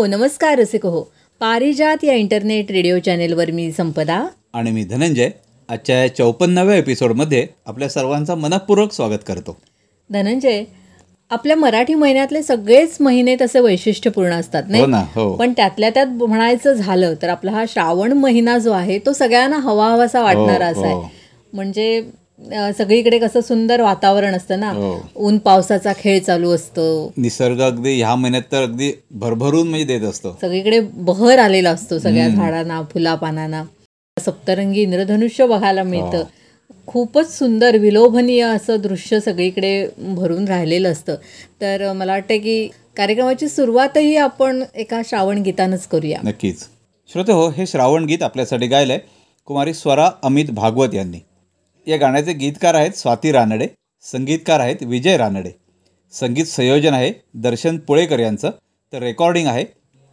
Hello नमस्कार रसिक हो पारिजात या इंटरनेट रेडिओ चॅनेलवर मी संपदा. आणि मी धनंजय. आजच्या या चौपन्नाव्या एपिसोडमध्ये आपल्या सर्वांचं मनपूर्वक स्वागत करतो. धनंजय आपल्या मराठी महिन्यातले सगळेच महिने तसे वैशिष्ट्यपूर्ण असतात हो ना, नाही हो. पण त्यातल्या त्यात म्हणायचं झालं तर आपला हा श्रावण महिना जो आहे तो सगळ्यांना हवा हवासा वाटणारा हो, असा आहे. हो. म्हणजे सगळीकडे कसं सुंदर वातावरण असतं ना. हो. ऊन पावसाचा खेळ चालू असतो. निसर्ग अगदी ह्या महिन्यात तर अगदी भरभरून म्हणजे देत असतो. सगळीकडे बहर आलेला असतो सगळ्या झाडांना फुला पानांना सप्तरंगी इंद्रधनुष्य बघायला मिळतं. खूपच सुंदर विलोभनीय असं दृश्य सगळीकडे भरून राहिलेलं असतं. तर मला वाटतं की कार्यक्रमाची सुरुवातही आपण एका श्रावण गीतानंच करूया. नक्कीच. श्रोते हो हे श्रावण गीत आपल्यासाठी गायलंय कुमारी स्वरा अमित भागवत यांनी. या गाण्याचे गीतकार आहेत स्वाती रानडे संगीतकार आहेत विजय रानडे. संगीत संयोजन आहे दर्शन पुळेकर यांचं. तर रेकॉर्डिंग आहे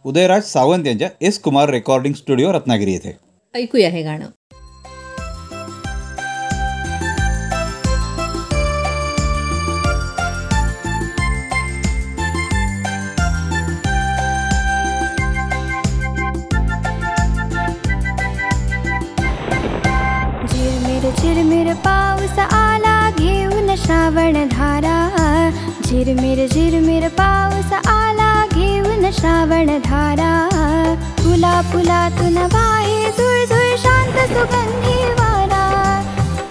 उदयराज सावंत यांच्या S Kumar recording studio Ratnagiri येथे. ऐकूया हे गाणं. घेऊन श्रावण धारा झिरमिर झिरमिर पाऊस आला घेऊन श्रावण धारा फुला फुलातून वाहे शांत सुगंधी वारा।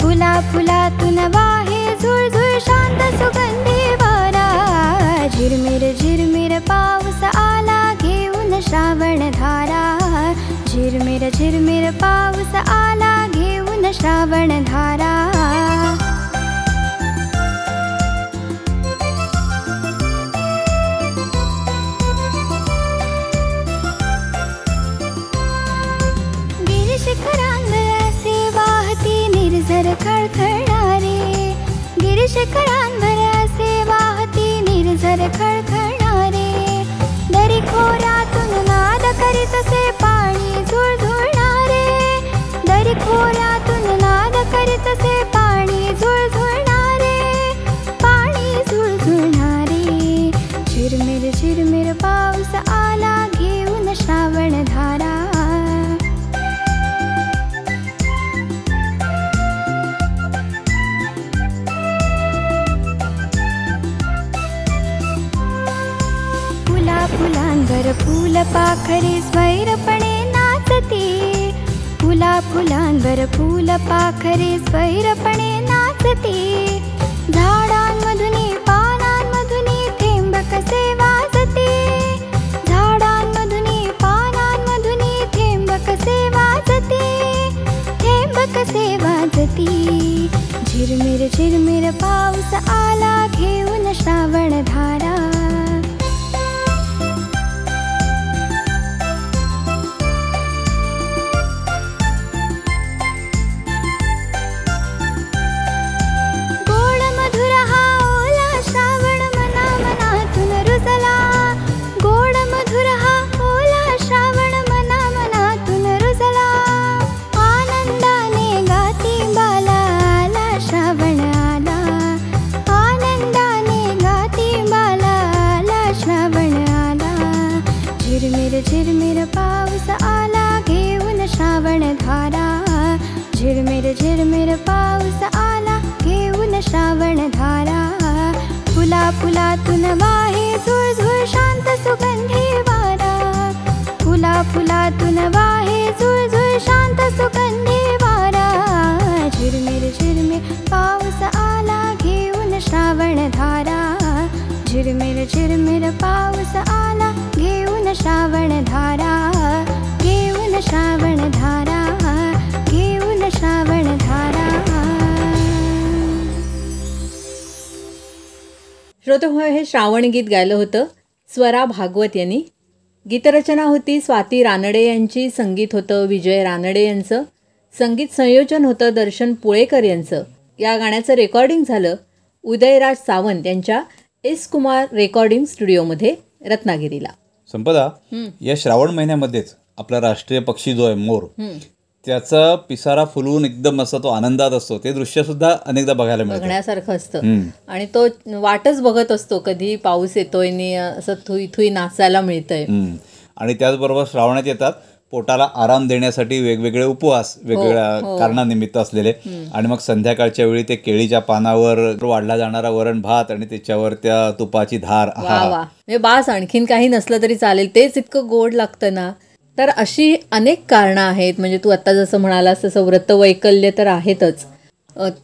फुला फुलातून वाहे झुळझुळ शांत सुगंधी वारा। झिरमिर पाऊस आला घेऊन श्रावण धारा झिरमिर झिरमिर पाऊस आला घेऊन श्रावण खळखळणारे गिरीशिखरांवर असे वाहती निर्झर खळखळणारे दरी खोऱ्यातून करीत असे पाणी हो हे श्रावण गीत गायलं होतं. स्वरा भागवत यांनी. गीतरचना होती स्वाती रानडे यांची संगीत होतं विजय रानडे यांचं संगीत संयोजन होतं दर्शन पुळेकर यांचं. या गाण्याचं रेकॉर्डिंग झालं उदयराज सावंत यांच्या एस कुमार रेकॉर्डिंग स्टुडिओमध्ये रत्नागिरीला. संपदा या श्रावण महिन्यामध्येच आपला राष्ट्रीय पक्षी जो आहे मोर त्याचा पिसारा फुलवून एकदम असा तो आनंदात असतो. ते दृश्य सुद्धा अनेकदा बघायला मिळतं. बघण्यासारखं असतं. आणि तो वाटच बघत असतो. कधी पाऊस येतोय आणि असं थुई थुई नाचायला मिळतंय. आणि त्याचबरोबर श्रावणात येतात. पोटाला आराम देण्यासाठी वेगवेगळे उपवास वेगवेगळ्या कारणानिमित्त असलेले. आणि मग संध्याकाळच्या वेळी ते केळीच्या पानावर वाढला जाणारा वरण भात आणि त्याच्यावर त्या तुपाची धार. वा. म्हणजे बास आणखीन काही नसलं तरी चालेल. तेच इतकं गोड लागतं ना. तर अशी अनेक कारणं आहेत. म्हणजे तू आता जसं म्हणालास तसं व्रत वैकल्य तर आहेतच.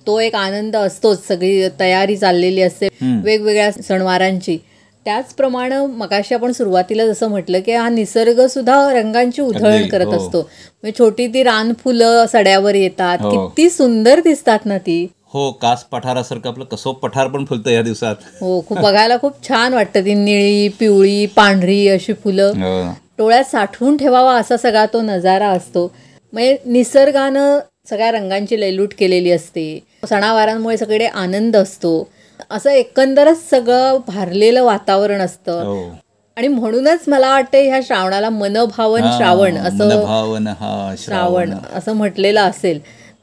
तो एक आनंद असतोच. सगळी तयारी चाललेली असते वेगवेगळ्या सणवारांची. त्याचप्रमाणे मगाशी आपण सुरुवातीला जसं म्हटलं की हा निसर्ग सुद्धा रंगांची उधळण करत हो. असतो. म्हणजे छोटी ती रानफुलं सड्यावर येतात. हो. किती सुंदर दिसतात ना ती. हो कास पठारासारखं आपलं कसो पठार पण फुलतं या दिवसात. हो खूप बघायला खूप छान वाटतं ती निळी पिवळी पांढरी अशी फुलं. हो. डोळ्यात साठवून ठेवावा असा सगळा तो नजारा असतो. म्हणजे निसर्गानं सगळ्या रंगांची लयलूट केलेली असते. सणावारांमुळे सगळे आनंद असतो. असं एकंदरच सगळं भारलेलं वातावरण असतं. हो. आणि म्हणूनच मला वाटतं ह्या श्रावणाला मनभावन श्रावण असं श्रावण. असं म्हटलेलं असेल.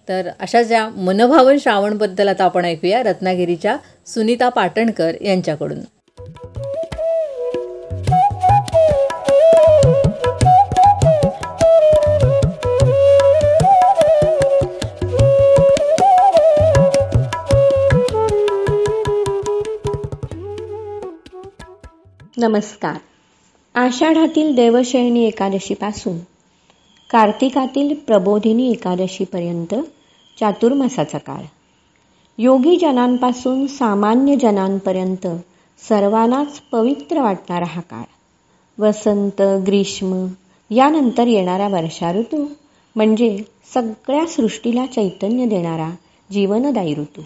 तर अशा ज्या मनभावन श्रावणबद्दल आता आपण ऐकूया रत्नागिरीच्या सुनीता पाटणकर यांच्याकडून. नमस्कार. आषाढातील देवशयनी एकादशीपासून कार्तिकातील प्रबोधिनी एकादशीपर्यंत चातुर्मासाचा काळ. योगी जनांपासून सामान्य जनांपर्यंत सर्वांनाच पवित्र वाटणारा हा काळ. वसंत ग्रीष्म यानंतर येणारा वर्षा ऋतू म्हणजे सगळ्या सृष्टीला चैतन्य देणारा जीवनदायी ऋतू.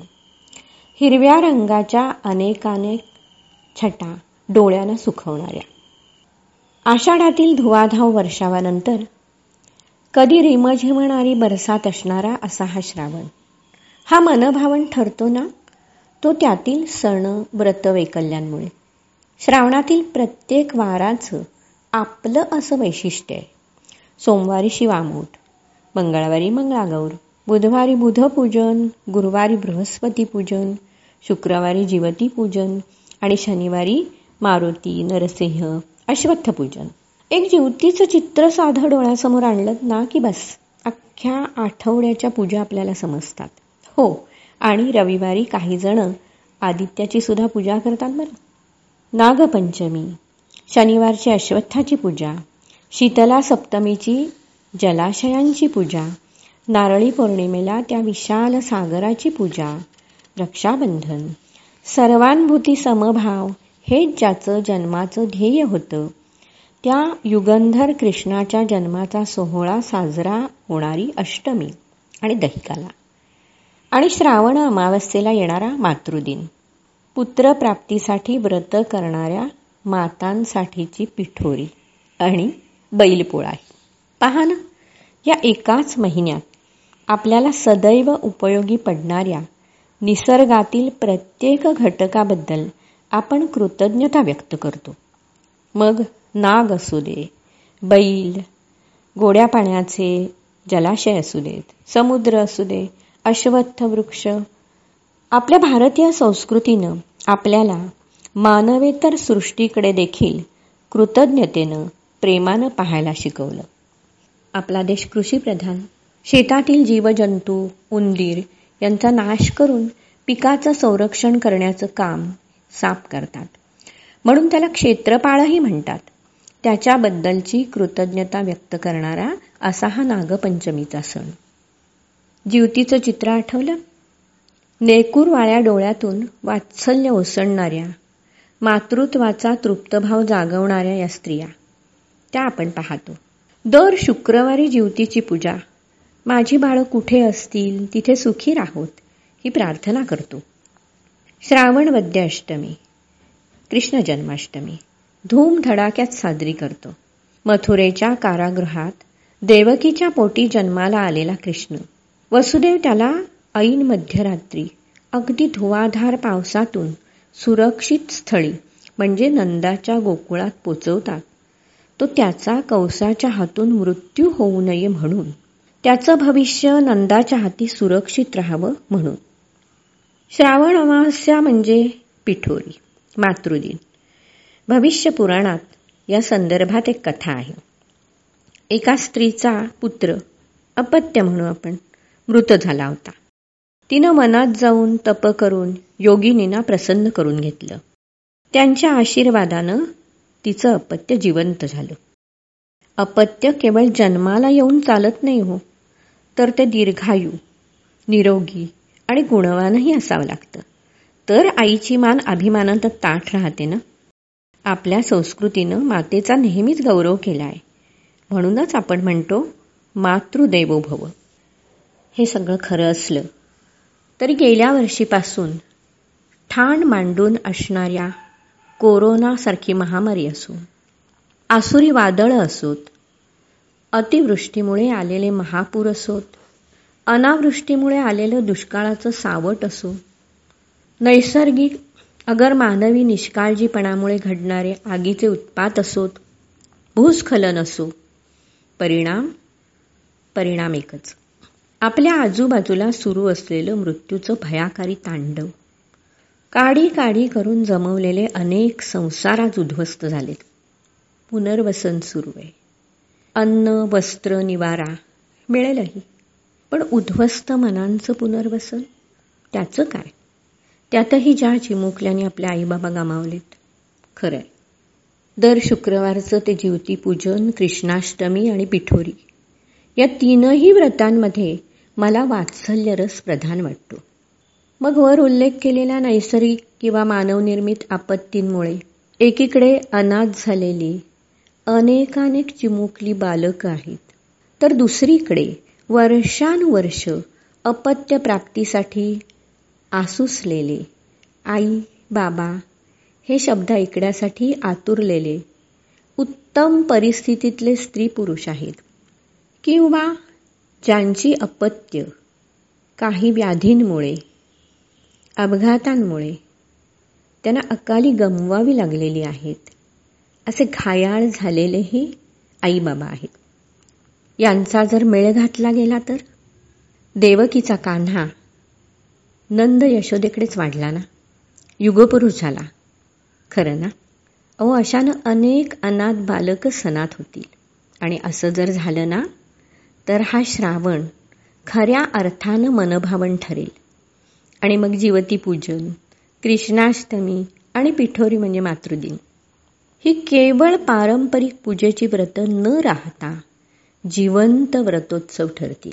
हिरव्या रंगाच्या अनेकानेक छटा डोळ्यानं सुखवणाऱ्या. आषाढातील धुवाधाव वर्षावानंतर कधी रिमझिमणारी बरसात असणारा असा हा श्रावण. हा मनभावन ठरतो ना? तो त्यातील सण व्रत वैकल्यांमुळे. श्रावणातील प्रत्येक वाराचं आपलं असं वैशिष्ट्य आहे. सोमवारी शिवामूठ मंगळवारी मंगळागौर बुधवारी बुधपूजन गुरुवारी बृहस्पती पूजन शुक्रवारी जीवती पूजन आणि शनिवारी मारुती नरसिंह अश्वत्थ पूजन. एक जीवतीचं चित्र साधं डोळ्यासमोर आणलं ना की बस अख्ख्या आठवड्याच्या पूजा आपल्याला समजतात. हो आणि रविवारी काही जण आदित्याची सुद्धा पूजा करतात बरं. नागपंचमी शनिवारची अश्वत्थाची पूजा शीतला सप्तमीची जलाशयांची पूजा नारळी पौर्णिमेला त्या विशाल सागराची पूजा रक्षाबंधन सर्वांभूती समभाव हेच ज्याचं जन्माचं ध्येय होतं त्या युगंधर कृष्णाच्या जन्माचा सोहळा साजरा होणारी अष्टमी आणि दहिकाला. आणि श्रावण अमावस्येला येणारा मातृदिन. पुत्रप्राप्तीसाठी व्रत करणाऱ्या मातांसाठीची पिठोरी आणि बैलपोळाही. पहा ना या एकाच महिन्यात आपल्याला सदैव उपयोगी पडणाऱ्या निसर्गातील प्रत्येक घटकाबद्दल आपण कृतज्ञता व्यक्त करतो. मग नाग असू दे बैल गोड्या पाण्याचे जलाशय असू देत समुद्र असू दे अश्वत्थ वृक्ष आपल्या भारतीय संस्कृतीनं आपल्याला मानवेतर सृष्टीकडे देखील कृतज्ञतेनं प्रेमानं पाहायला शिकवलं. आपला देश कृषीप्रधान शेतातील जीवजंतू उंदीर यांचा नाश करून पिकाचं संरक्षण करण्याचं काम साफ करतात. म्हणून त्याला क्षेत्रपाळही म्हणतात. त्याच्याबद्दलची कृतज्ञता व्यक्त करणारा असा हा नागपंचमीचा सण. जीवतीचं चित्र आठवलं? नेकूरवाळ्या डोळ्यातून वात्सल्य ओसंडणाऱ्या मातृत्वाचा तृप्तभाव जागवणाऱ्या या स्त्रिया. त्या आपण पाहतो. दर शुक्रवारी जीवतीची पूजा. माझी बाळं कुठे असतील तिथे सुखी राहोत ही प्रार्थना करतो. श्रावण वद्य अष्टमी. कृष्ण जन्माष्टमी. धूमधडाक्यात साजरी करतो. मथुरेच्या कारागृहात देवकीच्या पोटी जन्माला आलेला कृष्ण. वसुदेव त्याला ऐन मध्यरात्री अगदी धुवाधार पावसातून सुरक्षित स्थळी म्हणजे नंदाच्या गोकुळात पोचवतात. तो त्याचा कंसाच्या हातून मृत्यू होऊ नये म्हणून त्याचं भविष्य नंदाच्या हाती सुरक्षित राहावं म्हणून. श्रावण अमावस्या म्हणजे पिठोरी मातृदिन. भविष्य पुराणात या संदर्भात एक कथा आहे. एका स्त्रीचा पुत्र अपत्य म्हणू आपण मृत झाला होता. तिनं मनात जाऊन तप करून योगिनींना प्रसन्न करून घेतलं. त्यांच्या आशीर्वादानं तिचं अपत्य जिवंत झालं. अपत्य केवळ जन्माला येऊन चालत नाही हो तर ते दीर्घायू निरोगी आणि गुणवानही असावं लागतं. तर आईची मान अभिमानात ताठ राहते ना? आपल्या संस्कृतीनं मातेचा नेहमीच गौरव केला आहे म्हणूनच आपण म्हणतो मातृदेवो भव हे सगळं खरं असलं तरी गेल्या वर्षीपासून ठाण मांडून असणाऱ्या कोरोनासारखी महामारी असो आसुरी वादळं असोत अतिवृष्टीमुळे आलेले महापूर असोत अनावृष्टीमुळे आलेलं दुष्काळाचं सावट असो. नैसर्गिक अगर मानवी निष्काळजीपणामुळे घडणारे आगीचे उत्पात असोत भूस्खलन असो. परिणाम परिणाम एकच आपल्या आजूबाजूला सुरू असलेलं मृत्यूचं भयाकारी तांडव. काडी काडी करून जमवलेले अनेक संसार आज उद्ध्वस्त झालेत. पुनर्वसन सुरू आहे. अन्न वस्त्र निवारा मिळेलही. पण उद्ध्वस्त मनांचं पुनर्वसन त्याचं काय? त्यातही ज्या चिमुकल्याने आपल्या आईबाबा गमावलेत. खरं आहे दर शुक्रवारचं ते ज्योतिपूजन कृष्णाष्टमी आणि पिठोरी. या तीनही व्रतांमध्ये मला वात्सल्यरस प्रधान वाटतो. मग वर उल्लेख केलेल्या नैसर्गिक किंवा मानवनिर्मित आपत्तींमुळे एकीकडे अनाथ झालेली अनेकानेक चिमुकली बालकं आहेत तर दुसरीकडे वर्षानुवर्ष अपत्य प्राप्तीसाठी आसुसलेले. आई बाबा हे शब्द ऐकण्यासाठी आतुरलेले उत्तम परिस्थितीतले स्त्री पुरुष आहेत. किंवा ज्यांची अपत्य काही व्याधींमुळे अपघातांमुळे त्यांना अकाली गमवावी लागलेली आहेत. असे घायाळ झालेलेही आईबाबा आहेत. यांचा जर मेळ घातला गेला तर? देवकीचा कान्हा. नंद यशोदेकडेच वाढला ना. युगपुरुष झाला. खरं ना? अहो अशानं अनेक अनाथ बालकं सणात होतील. आणि असं जर झालं ना तर हा श्रावण खऱ्या अर्थानं मनभावन ठरेल. आणि मग जीवतीपूजन कृष्णाष्टमी आणि पिठोरी म्हणजे मातृदिन. ही केवळ पारंपरिक पूजेची व्रतं न राहता जिवंत व्रतोत्सव ठरतील.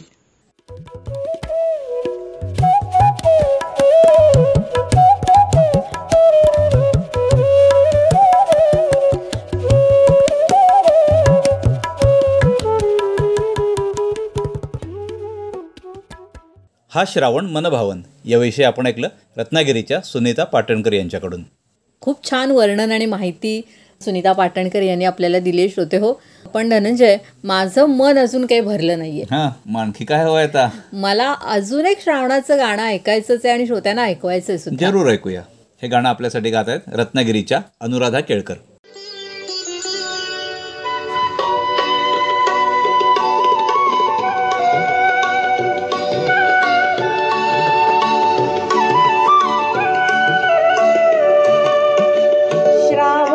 हा श्रावण मनभावन. याविषयी आपण ऐकलं रत्नागिरीच्या सुनीता पाटणकर यांच्याकडून. खूप छान वर्णन आणि माहिती सुनीता पाटणकर यांनी आपल्याला दिली श्रोते हो. पण धनंजय माझं मन अजून काही भरलं नाहीये. हां आणखी काय हवं आता? मला अजून एक श्रावणाचं गाणं ऐकायचंच आहे आणि श्रोत्यांना ऐकवायचंय सुद्धा. जरूर ऐकूया. हे गाणं आपल्यासाठी गात आहेत रत्नागिरीच्या अनुराधा केळकर. श्रावणात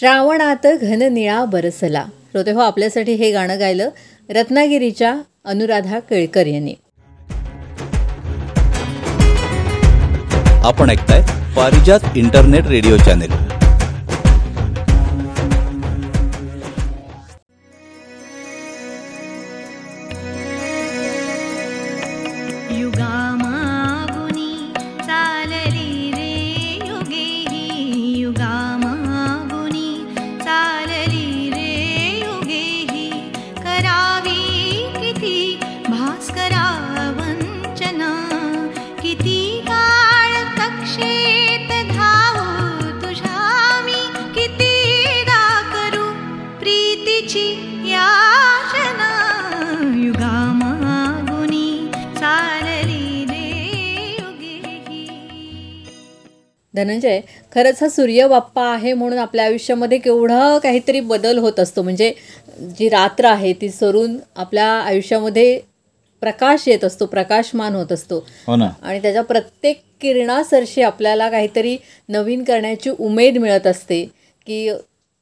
श्रावणात घन निळा बरसला. श्रोते हो आपल्यासाठी हे गाणं गायलं रत्नागिरीच्या अनुराधा केळकर यांनी. आपण ऐकताय Parijat internet radio channel. Dhananjay खरंच हा सूर्य बाप्पा आहे म्हणून आपल्या आयुष्यामध्ये केवढा काहीतरी बदल होत असतो. म्हणजे जी रात्र आहे ती सरून आपल्या आयुष्यामध्ये प्रकाश येत असतो प्रकाशमान होत असतो. हो आणि त्याच्या प्रत्येक किरणासरशी आपल्याला काहीतरी नवीन करण्याची उमेद मिळत असते की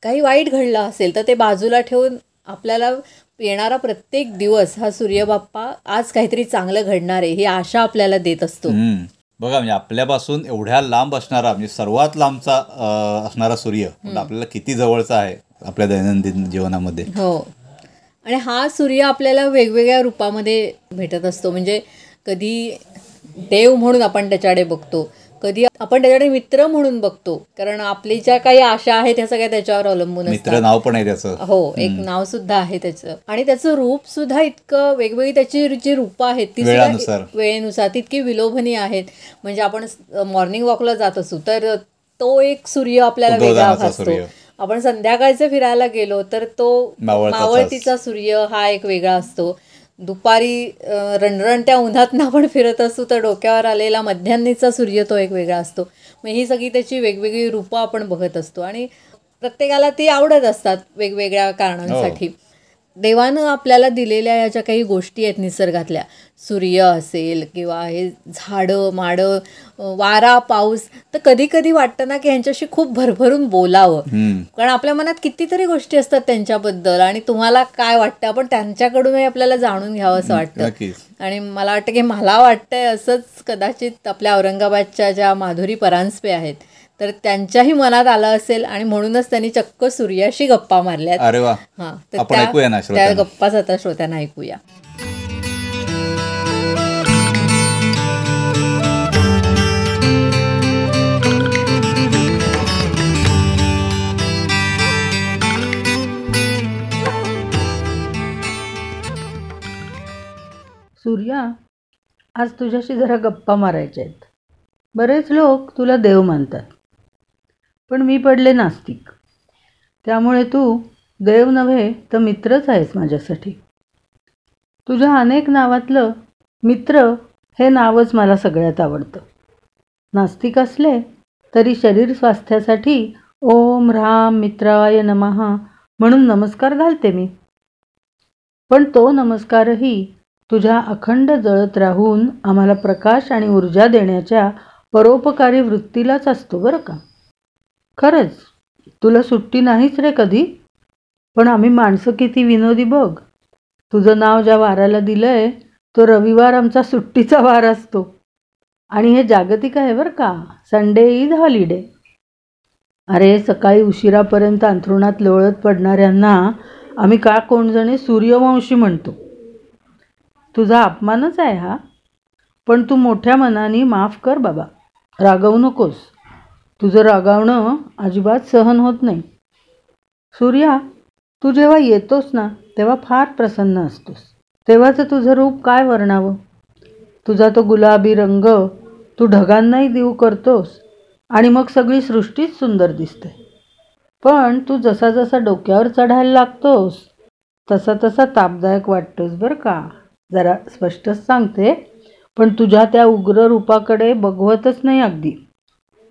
काही वाईट घडलं असेल तर ते बाजूला ठेवून आपल्याला येणारा प्रत्येक दिवस हा सूर्यबाप्पा आज काहीतरी चांगलं घडणार आहे ही आशा आपल्याला देत असतो. बघा म्हणजे आपल्यापासून एवढ्या लांब असणारा म्हणजे सर्वात लांबचा असणारा सूर्य म्हणजे आपल्याला किती जवळचा आहे आपल्या दैनंदिन जीवनामध्ये? हो. आणि हा सूर्य आपल्याला वेगवेगळ्या रूपामध्ये भेटत असतो. म्हणजे कधी देव म्हणून आपण त्याच्याकडे बघतो कधी आपण त्याच्याकडे मित्र म्हणून बघतो. कारण आपली ज्या काही आशा आहेत त्या सगळ्या त्याच्यावर अवलंबून मित्र नाव पण आहे त्याचं. हो एक नाव सुद्धा आहे त्याचं. आणि त्याचं रूप सुद्धा इतकं वेगवेगळी त्याची जी रूपं आहेत ती वेळानुसार. सुद्धा वेळेनुसार. तितकी विलोभनीय आहेत. म्हणजे आपण मॉर्निंग वॉकला जात असू तर तो एक सूर्य आपल्याला वेगळा भासतो. आपण संध्याकाळचे फिरायला गेलो तर तो. मावळतीचा सूर्य हा एक वेगळा असतो. दुपारी रणरणत्या उन्हातनं आपण फिरत असू तर डोक्यावर आलेला मध्यान्नीचा सूर्य तो एक वेगळा असतो. मग ही सगळी त्याची वेगवेगळी रूपं आपण बघत असतो. आणि प्रत्येकाला ती आवडत असतात वेगवेगळ्या कारणांसाठी. हो. देवानं आपल्याला दिलेल्या या ज्या काही गोष्टी आहेत निसर्गातल्या सूर्य असेल किंवा हे झाडं माडं वारा पाऊस तर कधी कधी वाटतं ना की ह्यांच्याशी खूप भरभरून बोलावं. कारण आपल्या मनात कितीतरी गोष्टी असतात त्यांच्याबद्दल आणि तुम्हाला काय वाटतं आपण त्यांच्याकडूनही आपल्याला जाणून घ्यावं असं वाटतं. आणि मला वाटतं की मला वाटतंय असंच कदाचित आपल्या औरंगाबादच्या ज्या माधुरी परांजपे आहेत तर त्यांच्याही मनात आलं असेल आणि म्हणूनच त्यांनी चक्क सूर्याशी गप्पा मारल्यात. अरे वा. हा तर आपण त्या- ऐकूया ना त्या श्रोत्यांना. गप्पाच आता श्रोत्यांना ऐकूया. सूर्या आज तुझ्याशी जरा गप्पा मारायच्या आहेत. बरेच लोक तुला देव मानतात. पण मी पडले नास्तिक. त्यामुळे तू देव नव्हे तर मित्रच आहेस माझ्यासाठी. तुझ्या अनेक नावातलं मित्र हे नावच मला सगळ्यात आवडतं. नास्तिक असले तरी शरीर स्वास्थ्यासाठी ओम राम मित्राय नमहा म्हणून नमस्कार घालते मी. पण तो नमस्कारही तुझ्या अखंड जळत राहून आम्हाला प्रकाश आणि ऊर्जा देण्याच्या परोपकारी वृत्तीलाच असतो बरं का? खरंच तुला सुट्टी नाहीच रे कधी? पण आम्ही माणसं किती विनोदी बघ. तुझं नाव ज्या वाराला दिलं आहे तो रविवार आमचा सुट्टीचा वार असतो. आणि हे जागतिक आहे बरं का? संडे इज हॉलिडे अरे सकाळी उशिरापर्यंत अंथरुणात लोळत पडणाऱ्यांना आम्ही का कोणजणे सूर्यवंशी म्हणतो? तुझा अपमानच आहे हा. पण तू मोठ्या मनाने माफ कर बाबा. रागवू नकोस. तुझं रागावणं अजिबात सहन होत नाही. सूर्या तू जेव्हा येतोस ना तेव्हा फार प्रसन्न असतोस. तेव्हाचं तुझं रूप काय वर्णावं? तुझा तो गुलाबी रंग तू ढगांनाही देऊ करतोस आणि मग सगळी सृष्टीच सुंदर दिसते. पण तू जसा जसा डोक्यावर चढायला लागतोस तसा तसा तापदायक वाटतोस बरं का? जरा स्पष्टच सांगते पण तुझ्या त्या उग्र रूपाकडे बघवतच नाही अगदी.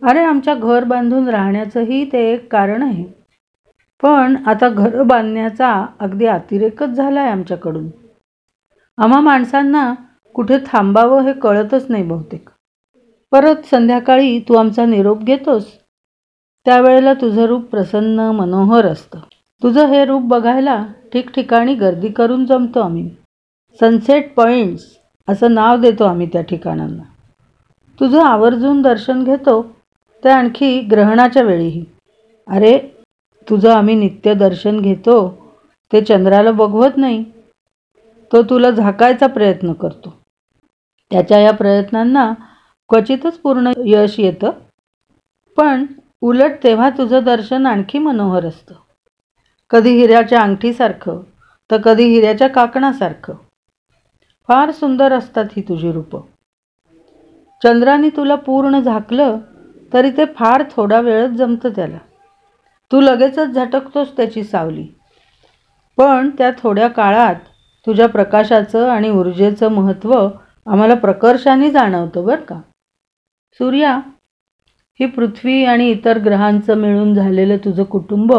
अरे आमच्या घर बांधून राहण्याचंही ते एक कारण आहे. पण आता घर बांधण्याचा अगदी अतिरेकच झाला आहे आमच्याकडून. आम्हा माणसांना कुठे थांबावं हे कळतच नाही बहुतेक. परत संध्याकाळी तू आमचा निरोप घेतोस. त्यावेळेला तुझं रूप प्रसन्न मनोहर असतं. तुझं हे रूप बघायला ठिकठिकाणी गर्दी करून जमतो आम्ही. सनसेट पॉईंट्स असं नाव देतो आम्ही त्या ठिकाणांना. तुझं आवर्जून दर्शन घेतो ते आणखी ग्रहणाच्या वेळीही. अरे तुझं आम्ही नित्य दर्शन घेतो ते चंद्राला बघवत नाही. तो तुला झाकायचा प्रयत्न करतो. त्याच्या या प्रयत्नांना क्वचितच पूर्ण यश येतं. पण उलट तेव्हा तुझं दर्शन आणखी मनोहर असतं. कधी हिऱ्याच्या अंगठीसारखं तर कधी हिऱ्याच्या काकणासारखं. फार सुंदर असतात ही तुझी रूपं. चंद्राने तुला पूर्ण झाकलं तरी ते फार थोडा वेळच जमतं त्याला. तू लगेचच झटकतोस त्याची सावली. पण त्या थोड्या काळात तुझ्या प्रकाशाचं आणि ऊर्जेचं महत्त्व आम्हाला प्रकर्षाने जाणवतं बरं का? सूर्या ही पृथ्वी आणि इतर ग्रहांचं मिळून झालेलं तुझं कुटुंब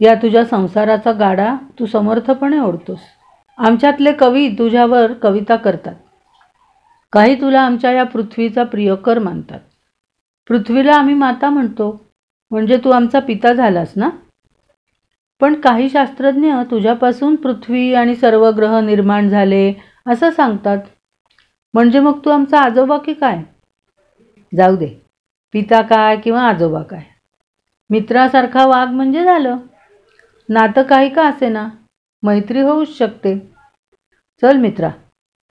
या तुझ्या संसाराचा गाडा तू समर्थपणे ओढतोस. आमच्यातले कवी तुझ्यावर कविता करतात. काही तुला आमच्या या पृथ्वीचा प्रियकर मानतात. पृथ्वीला आम्ही माता म्हणतो. म्हणजे तू आमचा पिता झालास ना? पण काही शास्त्रज्ञ तुझ्यापासून पृथ्वी आणि सर्व ग्रह निर्माण झाले असं सांगतात. म्हणजे मग तू आमचा आजोबा की काय? जाऊ दे. पिता काय किंवा आजोबा काय? मित्रासारखा वाघ म्हणजे झालं. नातं काही का असे ना मैत्री होऊच शकते. चल मित्रा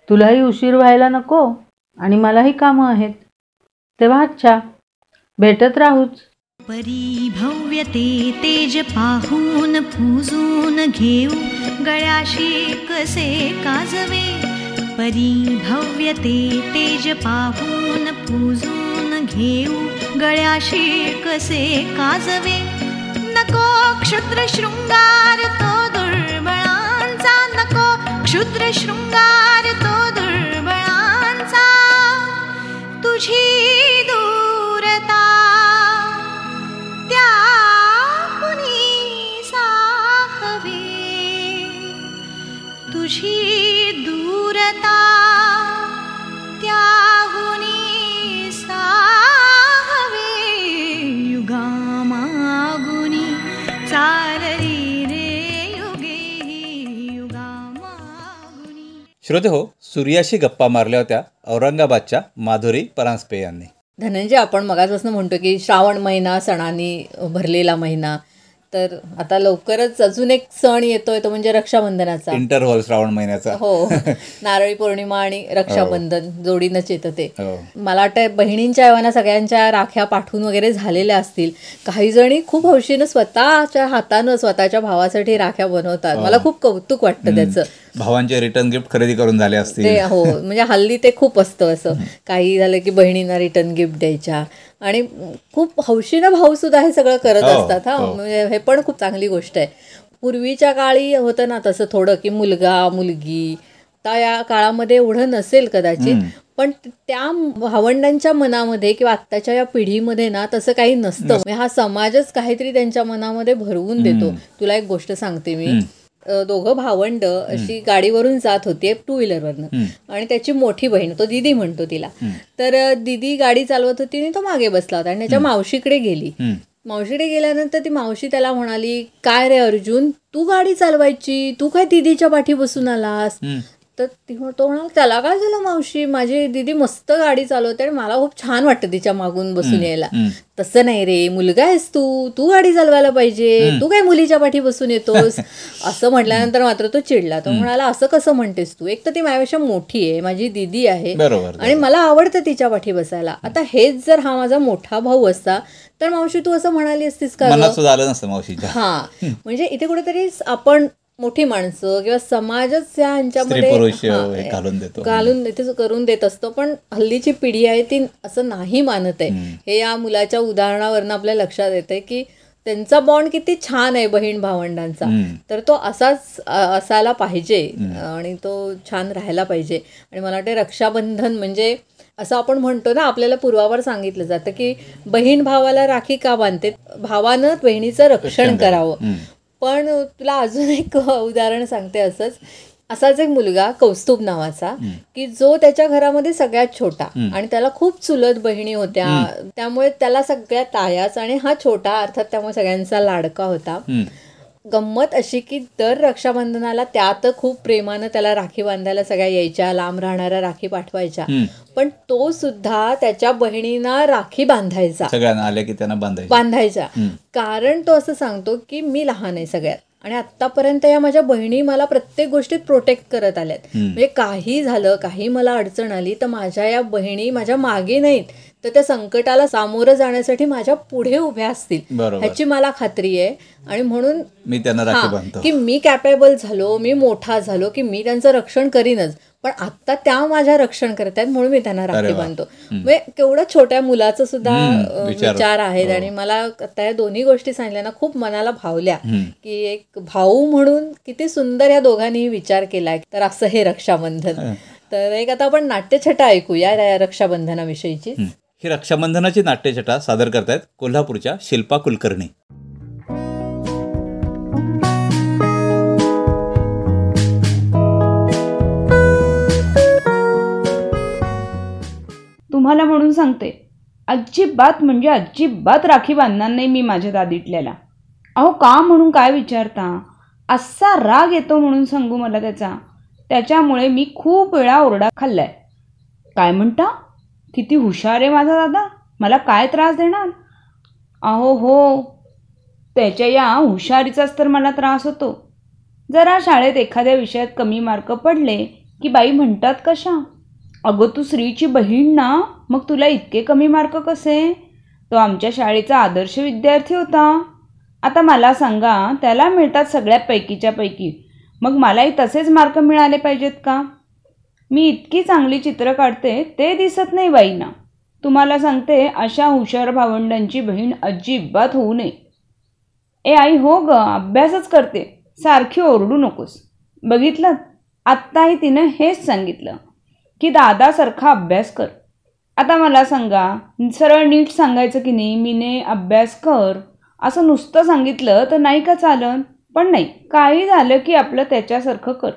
तुलाही उशीर व्हायला नको आणि मलाही कामं आहेत. तेव्हा अच्छा भेटत राहूच. परी ते तेज पाहून पूजून घेऊ. गळ्याशी कसे काजवे? परी भव्य ते तेज पाहून पूजून घेऊ. गळ्याशी कसे काजवे? नको क्षुद्र शृंगार तो दुर्बळांचा. नको क्षुद्र शृंगार तो दुर्बळांचा. तुझी दूरता दूरता त्याहुनी साहवे युगामागुनी चालली रे युगे युगामागुनी. श्रोते हो सूर्याशी गप्पा मारल्या होत्या औरंगाबादच्या माधुरी परांजपे यांनी. धनंजय आपण मगाचपासून म्हणतो की श्रावण महिना सणांनी भरलेला महिना. तर आता लवकरच अजून एक सण येतोय तो म्हणजे रक्षाबंधनाचा. इंटरव्हल श्रावण महिन्याचा. हो. नारळी पौर्णिमा आणि रक्षाबंधन जोडीनंच येतं ते हो. मला वाटतं बहिणींच्या एव्हाना सगळ्यांच्या राख्या पाठवून वगैरे झालेल्या असतील. काही जणी खूप हौशीनं स्वतःच्या हातानं स्वतःच्या भावासाठी राख्या बनवतात. मला खूप कौतुक वाटतं त्याचं. भावांचे रिटर्न गिफ्ट खरेदी करून झाले असतील. ते हो म्हणजे हल्ली ते खूप असतं असं. काही झालं की बहिणींना रिटर्न गिफ्ट द्यायच्या. आणि खूप हौशीनं भाऊ सुद्धा हे सगळं करत हो, असतात हा. हो. म्हणजे हे पण खूप चांगली गोष्ट आहे. पूर्वीच्या काळी होतं ना तसं थोडं की मुलगा मुलगी त्या या काळामध्ये एवढं नसेल कदाचित. पण त्या भावंडांच्या मनामध्ये किंवा आत्ताच्या या पिढीमध्ये ना तसं काही नसतं. म्हणजे हा समाजच काहीतरी त्यांच्या मनामध्ये भरवून देतो. तुला एक गोष्ट सांगते मी. दोघं भावंड अशी गाडीवरून जात होती टू व्हीलरवरनं आणि त्याची मोठी बहीण तो दिदी म्हणतो तिला. तर दिदी गाडी चालवत होती आणि तो मागे बसला होता आणि त्याच्या मावशीकडे गेली. मावशीकडे गेल्यानंतर ती मावशी त्याला म्हणाली काय रे अर्जुन तू गाडी चालवायची? तू काय दिदीच्या पाठी बसून आलास? तर ती म्हण- तो म्हणाला त्याला काय झालं मावशी? माझी दिदी मस्त गाडी चालवते आणि मला खूप छान वाटतं तिच्या मागून बसून यायला. तसं नाही रे मुलगा आहेस तू. तू गाडी चालवायला पाहिजे. तू काय मुलीच्या पाठी बसून येतोस? असं म्हटल्यानंतर मात्र तो चिडला. तो म्हणाला असं कसं म्हणतेस तू? एक तर ती माझ्यापेक्षा मोठी आहे माझी दिदी आहे आणि मला आवडतं तिच्या पाठी बसायला. आता हेच जर हा माझा मोठा भाऊ असता तर मावशी तू असं म्हणाली असतीस का हा. म्हणजे इथे कुठेतरी आपण मोठी माणसं किंवा समाजच ह्यांच्यामध्ये घालून देतो. घालून देते करून देत असतो. पण हल्लीची पिढी आहे ती असं नाही मानत आहे. हे या मुलाच्या उदाहरणावरनं आपल्या लक्षात येते की त्यांचा बॉन्ड किती छान आहे बहीण भावंडांचा. तर तो असाच असायला पाहिजे. आणि तो छान राहायला पाहिजे. आणि मला वाटते रक्षाबंधन म्हणजे असं आपण म्हणतो ना आपल्याला पूर्वावर सांगितलं जातं की बहीण भावाला राखी का बांधते? भावानं बहिणीचं रक्षण करावं. पण तुला अजून एक उदाहरण सांगते असंच. असाच एक मुलगा कौस्तुभ नावाचा की जो त्याच्या घरामध्ये सगळ्यात छोटा आणि त्याला खूप चुलत बहिणी होत्या. त्यामुळे त्याला सगळ्यात तायाच आणि हा छोटा अर्थात त्यामुळे सगळ्यांचा लाडका होता. गंमत अशी की दर रक्षाबंधनाला त्यात खूप प्रेमानं त्याला राखी बांधायला सगळ्या यायच्या लांब राहणाऱ्या राखी पाठवायच्या. पण तो सुद्धा त्याच्या बहिणींना राखी बांधायचा. सगळ्यांना आल्या की त्यांना बांधायचं. बांधायचा. कारण तो असं सांगतो की मी लहान आहे सगळ्यात आणि आतापर्यंत या माझ्या बहिणी मला प्रत्येक गोष्टीत प्रोटेक्ट करत आल्यात. म्हणजे काही झालं काही मला अडचण आली तर माझ्या या बहिणी माझ्या मागे नाहीत. तर त्या संकटाला सामोरं जाण्यासाठी माझ्या पुढे उभ्या असतील. ह्याची मला खात्री आहे. आणि म्हणून मी त्यांना हा, की मी कॅपेबल झालो मी मोठा झालो की मी त्यांचं रक्षण करीनच. पण आता त्या माझ्या रक्षण करत आहेत म्हणून मी त्यांना राखी. बांधतो म्हणजे केवढं छोट्या मुलाचं सुद्धा विचार. आहेत. हो. आणि मला आता या दोन्ही गोष्टी सांगितल्या ना खूप मनाला भावल्या. की एक भाऊ म्हणून किती सुंदर या दोघांनीही विचार केलाय तर असं हे रक्षाबंधन. तर एक आता आपण नाट्यछटा ऐकूया या रक्षाबंधनाविषयीची. ही रक्षाबंधनाची नाट्यछटा सादर करतायत कोल्हापूरच्या शिल्पा कुलकर्णी. तुम्हाला म्हणून सांगते अजिबात म्हणजे अजिबात राखी बांधणार नाही मी माझ्या दादीटल्याला अहो का म्हणून काय विचारता? असा राग येतो म्हणून सांगू मला त्याचा. त्याच्यामुळे मी खूप वेळा ओरडा खाल्लाय. काय म्हणता? किती हुशार आहे माझा दादा. मला काय त्रास देणार? अहो हो. त्याच्या या हुशारीचाच तर मला त्रास होतो. जरा शाळेत एखाद्या विषयात कमी मार्क पडले की बाई म्हणतात कशा? अगं तू श्रीची बहीण ना मग तुला इतके कमी मार्क कसे? तो आमच्या शाळेचा आदर्श विद्यार्थी होता. आता मला सांगा त्याला मिळतात सगळ्यात पैकीच्या पैकी. मग मलाही तसेच मार्क मिळाले पाहिजेत का? मी इतकी चांगली चित्र काढते ते दिसत नाही बाईंना. तुम्हाला सांगते अशा हुशार भावंडांची बहीण अजिबात होऊ नये. ए आई हो ग अभ्यासच करते. सारखी ओरडू नकोस. बघितलं? आत्ताही तिनं हेच सांगितलं की दादासारखा अभ्यास कर. आता मला सांगा सरळ नीट सांगायचं की नाही मीने अभ्यास कर. असं नुसतं सांगितलं तर नाही का चालन? पण नाही काही झालं की आपलं त्याच्यासारखं कर.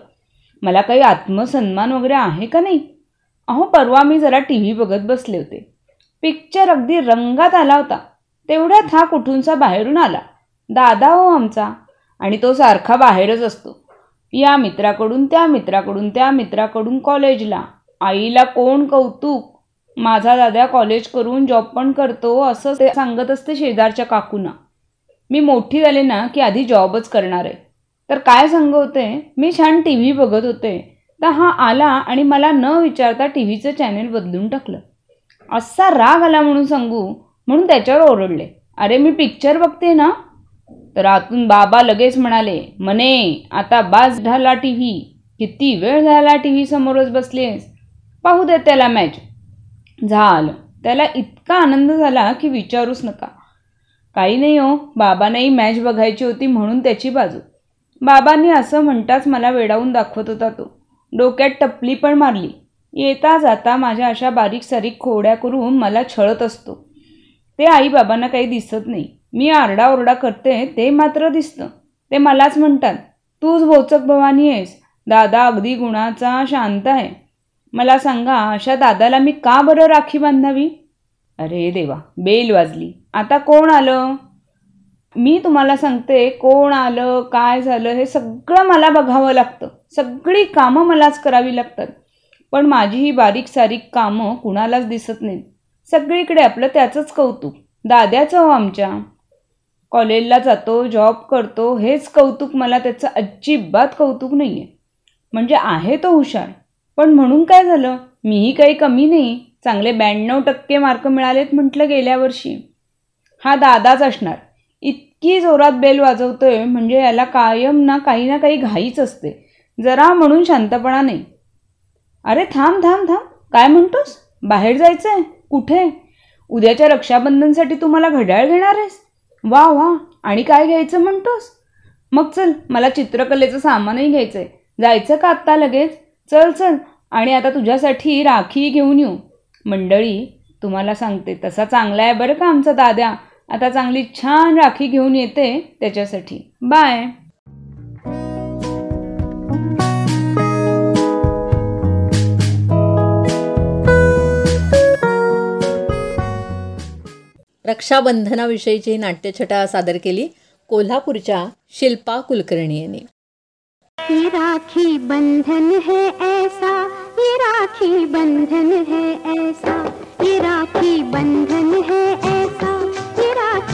मला काही आत्मसन्मान वगैरे आहे का नाही? अहो परवा मी जरा टी व्ही बघत बसले होते. पिक्चर अगदी रंगात आला होता. तेवढ्यात हा कुठूनचा बाहेरून आला. दादा हो आमचा. आणि तो सारखा बाहेरच असतो. या मित्राकडून त्या मित्राकडून त्या मित्राकडून कॉलेजला. आईला कोण कौतुक? माझा दादा कॉलेज करून जॉब पण करतो असं ते सांगत असते शेजारच्या काकूना. मी मोठी झाले ना की आधी जॉबच करणार आहे. तर काय सांगवते? मी छान टी व्ही बघत होते. तर हा आला आणि मला न विचारता टी व्हीचं चॅनेल बदलून टाकलं. असा राग आला म्हणून सांगू म्हणून त्याच्यावर ओरडले. अरे मी पिक्चर बघते ना? तर आतून बाबा लगेच म्हणाले मने आता बास झाला टी व्ही किती वेळ झाला टी व्ही समोरच बसलेस? पाहू दे त्याला मॅच झालं. त्याला इतका आनंद झाला की विचारूच नका. काही नाही हो बाबांनाही मॅच बघायची होती म्हणून त्याची बाजू. बाबांनी असं म्हणताच मला वेडावून दाखवत होता तो. डोक्यात टपली पण मारली. येता जाता माझ्या अशा बारीक सारीक खोड्या करून मला छळत असतो. ते आई बाबांना काही दिसत नाही. मी आरडाओरडा करते ते मात्र दिसतं. ते मलाच म्हणतात तूच भोचक भवानी आहेस. दादा अगदी गुणाचा शांत आहे. मला सांगा अशा दादाला मी का बरं राखी बांधावी? अरे देवा बेल वाजली. आता कोण आलं? मी तुम्हाला सांगते कोण आलं काय झालं हे सगळं मला बघावं लागतं. सगळी कामं मलाच करावी लागतात. पण माझी ही बारीक सारीक कामं कुणालाच दिसत नाहीत. सगळीकडे आपलं त्याचंच कौतुक. दाद्याचं हो आमच्या. कॉलेजला जातो जॉब करतो हेच कौतुक मला त्याचं अजिबात कौतुक नाही आहे म्हणजे आहे तो हुशार. पण म्हणून काय झालं? मीही काही कमी नाही. चांगले ब्याण्णव टक्के मार्क मिळालेत म्हटलं गेल्या वर्षी. हा दादाच असणार. इत इतकी जोरात बेल वाजवतोय म्हणजे याला कायम ना काही ना काही घाईच असते. जरा म्हणून शांतपणा नाही. अरे थांब थांब थांब. काय म्हणतोस? बाहेर जायचं आहे कुठे? उद्याच्या रक्षाबंधनसाठी तुम्हाला घड्याळ घेणार आहेस? वा वा. आणि काय घ्यायचं म्हणतोस? मग चल मला चित्रकलेचं सामानही घ्यायचं आहे जायचं का आत्ता लगेच? चल चल. आणि आता तुझ्यासाठी राखी घेऊन येऊ. मंडळी तुम्हाला सांगते तसा चांगला आहे बरं का आमचा दाद्या? आता चांगली छान राखी घेऊन येते त्याच्यासाठी. बाय. रक्षाबंधनाविषयीची नाट्यछटा सादर केली कोल्हापूरच्या शिल्पा कुलकर्णी यांनी. राखी बंधन है ऐसा ये राखी बंधन है ऐसा ये राखी बंधन है ऐसा